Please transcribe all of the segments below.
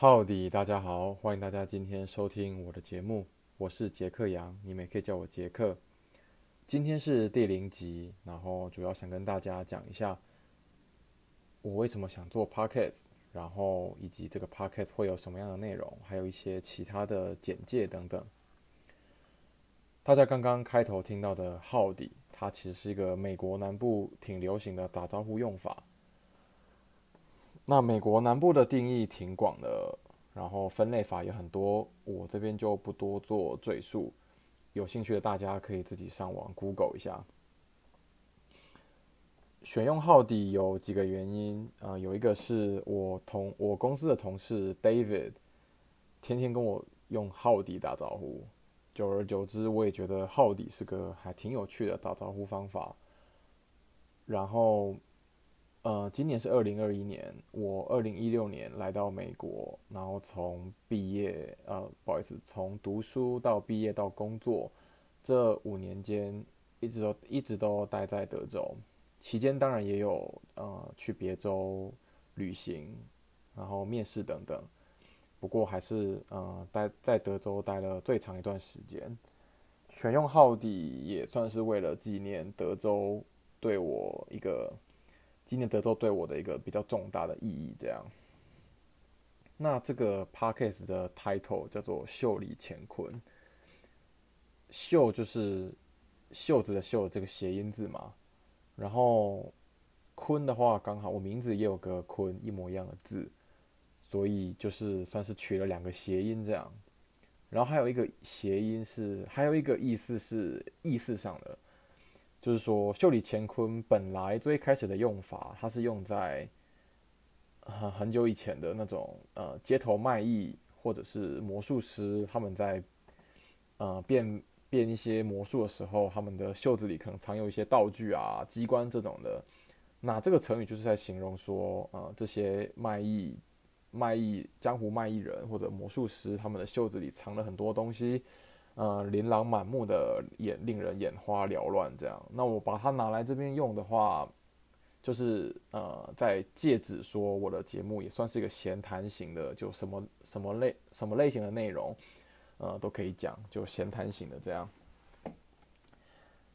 好的，大家好，欢迎大家今天收听我的节目，我是杰克杨，你们也可以叫我杰克。今天是第零集，然后主要想跟大家讲一下我为什么想做 podcast，然后以及这个 podcast 会有什么样的内容，还有一些其他的简介等等。大家刚刚开头听到的“好的”，它其实是一个美国南部挺流行的打招呼用法。那美国南部的定义挺广的，然后分类法也很多，我这边就不多做赘述。有兴趣的大家可以自己上网 Google 一下。选用浩迪有几个原因啊，有一个是我同我公司的同事 David 天天跟我用浩迪打招呼，久而久之我也觉得浩迪是个还挺有趣的打招呼方法，然后。呃，今年是二零二一年，我二零一六年来到美国，然后从毕业，呃，不好意思，从读书到毕业到工作，这五年间一直都一直都待在德州，期间当然也有呃去别州旅行，然后面试等等，不过还是呃待在德州待了最长一段时间，选用浩迪也算是为了纪念德州对我一个。今年德州对我的一个比较重大的意义，这样。那这个 podcast 的 title 叫做“袖里乾坤”，袖就是袖子的袖这个谐音字嘛，然后坤的话刚好我名字也有个坤一模一样的字，所以就是算是取了两个谐音这样。然后还有一个谐音是，还有一个意思是意思上的。就是说，袖里乾坤本来最开始的用法，它是用在很很久以前的那种呃街头卖艺或者是魔术师，他们在呃变变一些魔术的时候，他们的袖子里可能藏有一些道具啊、机关这种的。那这个成语就是在形容说，呃，这些卖艺卖艺江湖卖艺人或者魔术师，他们的袖子里藏了很多东西。呃，琳琅满目的眼令人眼花缭乱，这样。那我把它拿来这边用的话，就是呃，在借指说我的节目也算是一个闲谈型的，就什么什么类什么类型的内容，呃，都可以讲，就闲谈型的这样。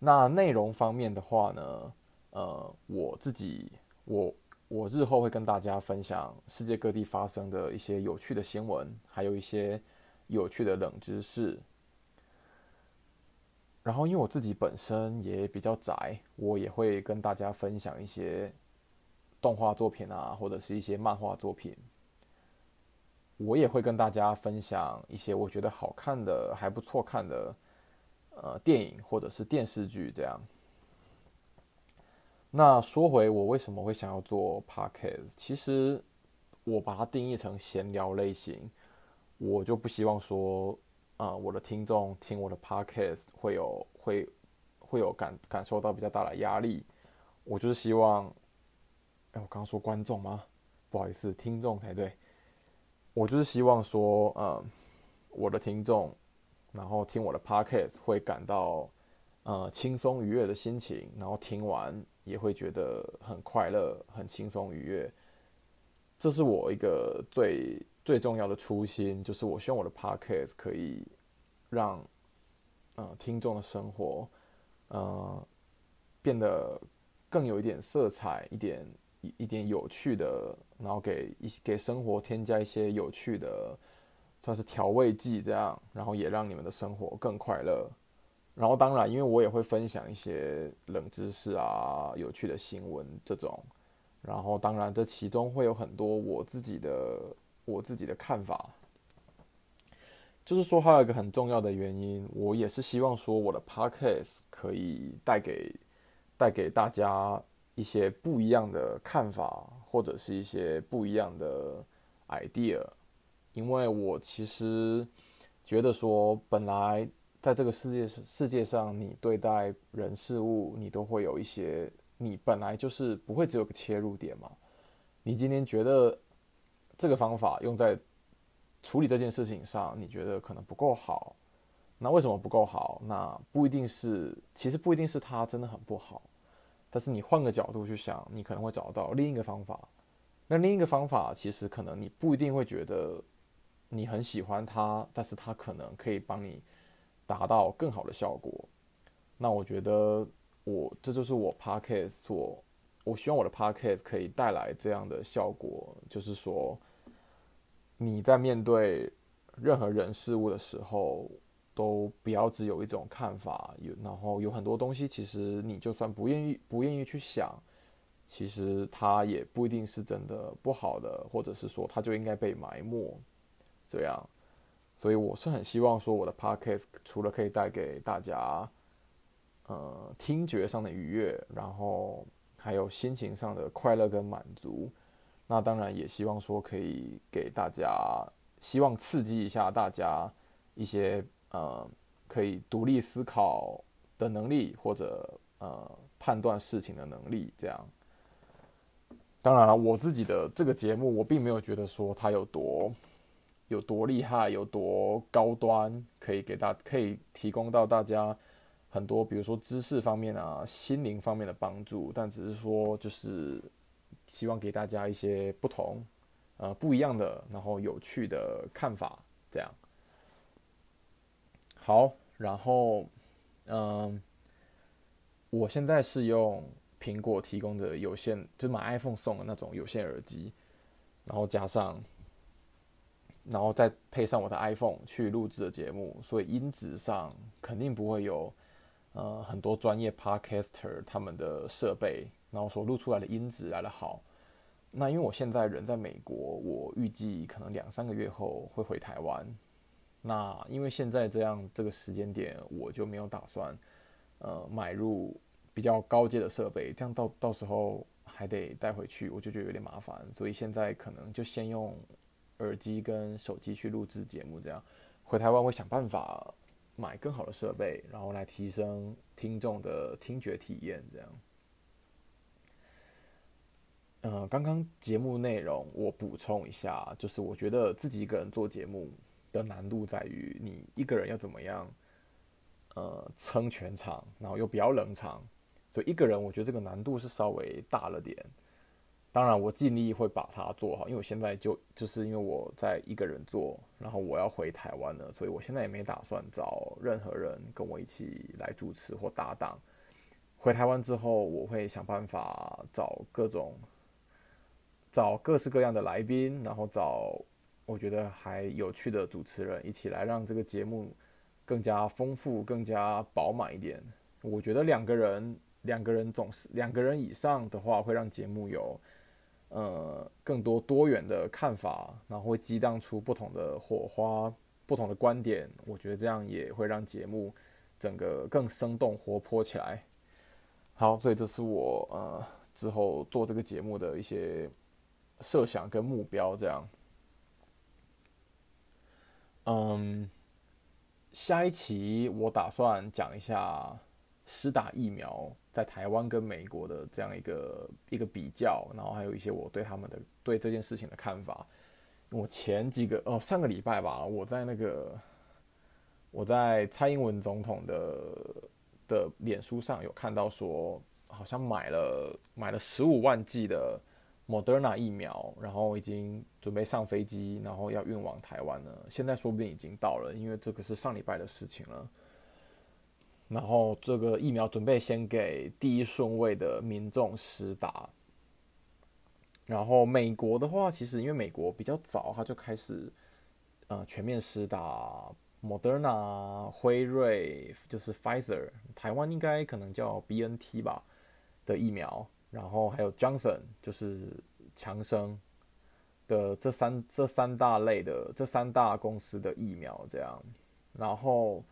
那内容方面的话呢，呃，我自己我我日后会跟大家分享世界各地发生的一些有趣的新闻，还有一些有趣的冷知识。然后，因为我自己本身也比较宅，我也会跟大家分享一些动画作品啊，或者是一些漫画作品。我也会跟大家分享一些我觉得好看的、还不错看的呃电影或者是电视剧这样。那说回我为什么会想要做 podcast，其实我把它定义成闲聊类型，我就不希望说。啊，我的听众听我的 podcast 会有会会有感感受到比较大的压力。我就是希望，哎，我刚刚说观众吗？不好意思，听众才对。我就是希望说，呃，我的听众，然后听我的 podcast 会感到呃轻松愉悦的心情，然后听完也会觉得很快乐、很轻松愉悦。这是我一个最。最重要的初心就是，我希望我的 podcast 可以让呃听众的生活呃变得更有一点色彩，一点一一点有趣的，然后给一给生活添加一些有趣的，算是调味剂这样，然后也让你们的生活更快乐。然后当然，因为我也会分享一些冷知识啊、有趣的新闻这种，然后当然这其中会有很多我自己的。我自己的看法，就是说还有一个很重要的原因，我也是希望说我的 podcast 可以带给带给大家一些不一样的看法，或者是一些不一样的 idea。因为我其实觉得说，本来在这个世界世界上，你对待人事物，你都会有一些，你本来就是不会只有个切入点嘛。你今天觉得。这个方法用在处理这件事情上，你觉得可能不够好？那为什么不够好？那不一定是，其实不一定是它真的很不好。但是你换个角度去想，你可能会找到另一个方法，那另一个方法，其实可能你不一定会觉得你很喜欢它，但是它可能可以帮你达到更好的效果。那我觉得我这就是我 p o c a s t 所，我希望我的 p o c a s t 可以带来这样的效果，就是说你在面对任何人事物的时候，都不要只有一种看法，有然后有很多东西，其实你就算不愿意不愿意去想。其实它也不一定是真的不好的，或者是说它就应该被埋没，这样。所以我是很希望说我的 podcast 除了可以带给大家，呃，听觉上的愉悦，然后还有心情上的快乐跟满足，那当然也希望说可以给大家，希望刺激一下大家一些呃可以独立思考的能力，或者呃判断事情的能力，这样。当然了，我自己的这个节目，我并没有觉得说它有多有多厉害，有多高端，可以给大可以提供到大家很多，比如说知识方面啊、心灵方面的帮助。但只是说，就是希望给大家一些不同、呃不一样的，然后有趣的看法，这样。好，然后，嗯，我现在是用。苹果提供的有线，就买 iPhone 送的那种有线耳机，然后加上，然后再配上我的 iPhone 去录制的节目，所以音质上肯定不会有呃很多专业 Podcaster 他们的设备，然后所录出来的音质来的好。那因为我现在人在美国，我预计可能两三个月后会回台湾。那因为现在这样这个时间点，我就没有打算呃买入。比较高阶的设备，这样到到时候还得带回去，我就觉得有点麻烦，所以现在可能就先用耳机跟手机去录制节目，这样回台湾会想办法买更好的设备，然后来提升听众的听觉体验。这样，呃，刚刚节目内容我补充一下，就是我觉得自己一个人做节目的难度在于，你一个人要怎么样，呃，撑全场，然后又比较冷场。所以一个人，我觉得这个难度是稍微大了点。当然，我尽力会把它做好，因为我现在就就是因为我在一个人做，然后我要回台湾了，所以我现在也没打算找任何人跟我一起来主持或搭档。回台湾之后，我会想办法找各种找各式各样的来宾，然后找我觉得还有趣的主持人一起来，让这个节目更加丰富、更加饱满一点。我觉得两个人。两个人总是两个人以上的话，会让节目有呃更多多元的看法，然后会激荡出不同的火花、不同的观点。我觉得这样也会让节目整个更生动活泼起来。好，所以这是我呃之后做这个节目的一些设想跟目标。这样，嗯，下一期我打算讲一下施打疫苗。在台湾跟美国的这样一个一个比较，然后还有一些我对他们的对这件事情的看法。我前几个哦上个礼拜吧，我在那个我在蔡英文总统的的脸书上有看到说，好像买了买了十五万剂的 modern 疫苗，然后已经准备上飞机，然后要运往台湾了。现在说不定已经到了，因为这个是上礼拜的事情了。然后这个疫苗准备先给第一顺位的民众施打。然后美国的话，其实因为美国比较早，它就开始呃全面施打 Moderna、辉瑞，就是 Pfizer，台湾应该可能叫 BNT 吧的疫苗。然后还有 Johnson，就是强生的这三这三大类的这三大公司的疫苗这样。然后。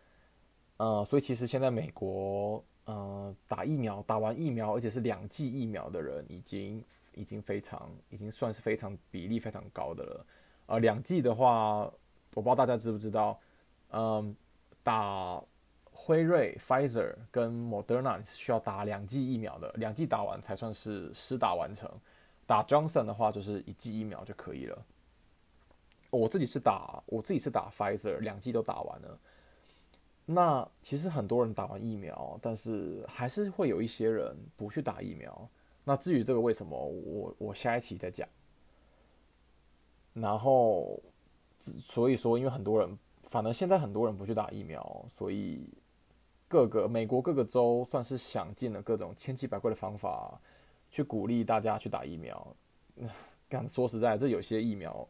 呃，所以其实现在美国呃打疫苗打完疫苗，而且是两剂疫苗的人，已经已经非常已经算是非常比例非常高的了。呃，两剂的话，我不知道大家知不知道，嗯，打辉瑞 （Pfizer） 跟 Moderna 是需要打两剂疫苗的，两剂打完才算是施打完成。打 Johnson 的话，就是一剂疫苗就可以了。我自己是打我自己是打 Pfizer，两剂都打完了。那其实很多人打完疫苗，但是还是会有一些人不去打疫苗。那至于这个为什么，我我下一期再讲。然后所以说，因为很多人，反正现在很多人不去打疫苗，所以各个美国各个州算是想尽了各种千奇百怪的方法去鼓励大家去打疫苗。敢说实在，这有些疫苗，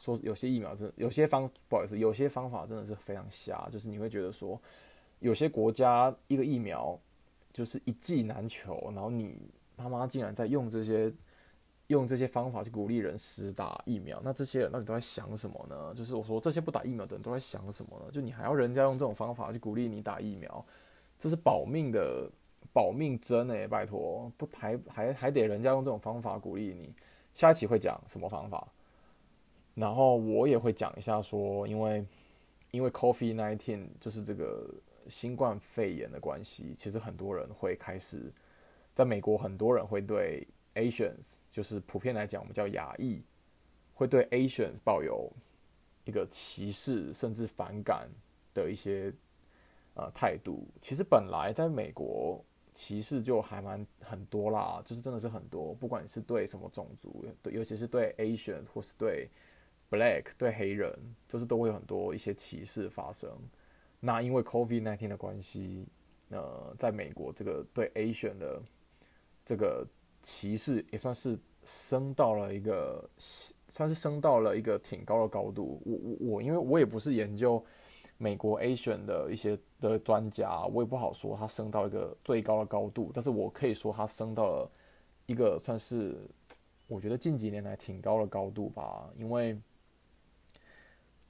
说有些疫苗真有些方不好意思，有些方法真的是非常瞎，就是你会觉得说，有些国家一个疫苗就是一剂难求，然后你他妈竟然在用这些用这些方法去鼓励人施打疫苗，那这些人到底都在想什么呢？就是我说这些不打疫苗的人都在想什么呢？就你还要人家用这种方法去鼓励你打疫苗，这是保命的保命针哎，拜托不还还还得人家用这种方法鼓励你。下一期会讲什么方法，然后我也会讲一下说，因为因为 Coffee Nineteen 就是这个新冠肺炎的关系，其实很多人会开始在美国，很多人会对 Asians，就是普遍来讲我们叫亚裔，会对 Asians 抱有一个歧视甚至反感的一些呃态度。其实本来在美国。歧视就还蛮很多啦，就是真的是很多，不管你是对什么种族，对，尤其是对 Asian 或是对 Black 对黑人，就是都会有很多一些歧视发生。那因为 COVID-19 的关系，呃，在美国这个对 Asian 的这个歧视也算是升到了一个，算是升到了一个挺高的高度。我我我，因为我也不是研究。美国 Asian 的一些的专家，我也不好说它升到一个最高的高度，但是我可以说它升到了一个算是我觉得近几年来挺高的高度吧。因为，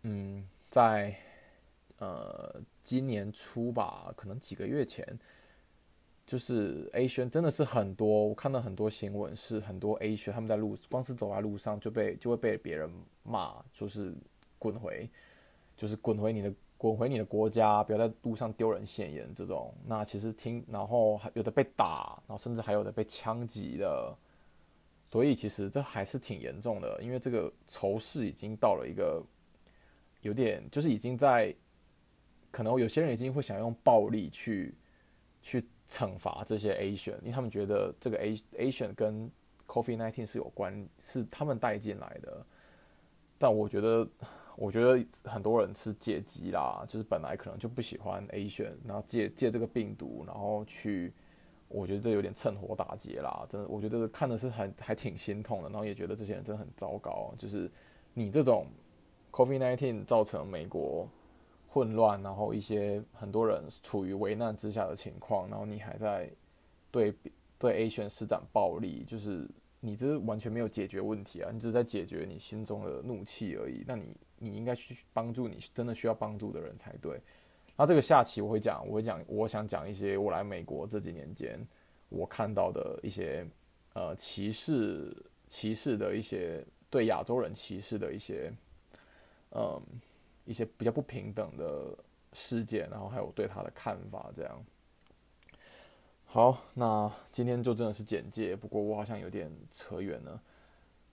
嗯，在呃今年初吧，可能几个月前，就是 Asian 真的是很多，我看到很多新闻是很多 Asian 他们在路光是走在路上就被就会被别人骂，就是滚回，就是滚回你的。滚回你的国家，不要在路上丢人现眼。这种，那其实听，然后还有的被打，然后甚至还有的被枪击的，所以其实这还是挺严重的。因为这个仇视已经到了一个有点，就是已经在可能有些人已经会想用暴力去去惩罚这些 Asian，因为他们觉得这个 A Asian 跟 Coffee Nineteen 是有关，是他们带进来的。但我觉得。我觉得很多人是借机啦，就是本来可能就不喜欢 A 选，然后借借这个病毒，然后去，我觉得这有点趁火打劫啦，真的，我觉得看的是很还挺心痛的，然后也觉得这些人真的很糟糕，就是你这种 COVID-19 造成美国混乱，然后一些很多人处于危难之下的情况，然后你还在对对 A 选施展暴力，就是你这完全没有解决问题啊，你只是在解决你心中的怒气而已，那你。你应该去帮助你真的需要帮助的人才对。那这个下期我会讲，我会讲，我想讲一些我来美国这几年间我看到的一些呃歧视歧视的一些对亚洲人歧视的一些嗯一些比较不平等的事件，然后还有对他的看法这样。好，那今天就真的是简介，不过我好像有点扯远了。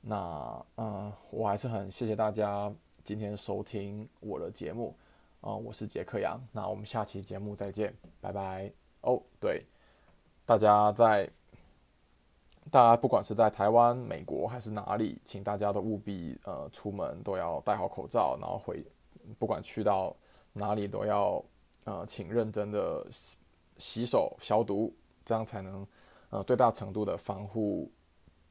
那嗯，我还是很谢谢大家。今天收听我的节目，啊，我是杰克杨，那我们下期节目再见，拜拜。哦，对，大家在，大家不管是在台湾、美国还是哪里，请大家都务必呃出门都要戴好口罩，然后回，不管去到哪里都要呃请认真的洗手消毒，这样才能呃最大程度的防护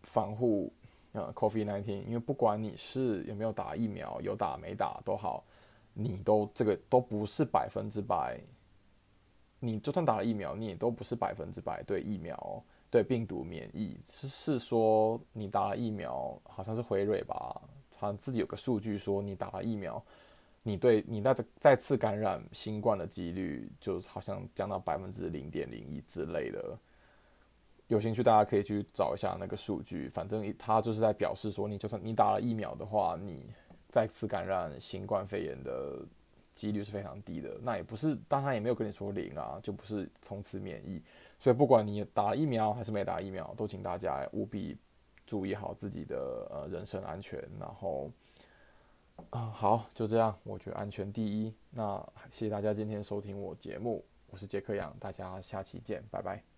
防护。呃，Covid nineteen，因为不管你是有没有打疫苗，有打没打都好，你都这个都不是百分之百。你就算打了疫苗，你也都不是百分之百对疫苗对病毒免疫。是是说你打了疫苗，好像是辉瑞吧，他自己有个数据说你打了疫苗，你对你那再次感染新冠的几率，就好像降到百分之零点零一之类的。有兴趣，大家可以去找一下那个数据。反正他就是在表示说，你就算你打了疫苗的话，你再次感染新冠肺炎的几率是非常低的。那也不是，但他也没有跟你说零啊，就不是从此免疫。所以不管你打疫苗还是没打疫苗，都请大家务必注意好自己的呃人身安全。然后啊，好，就这样，我觉得安全第一。那谢谢大家今天收听我节目，我是杰克杨，大家下期见，拜拜。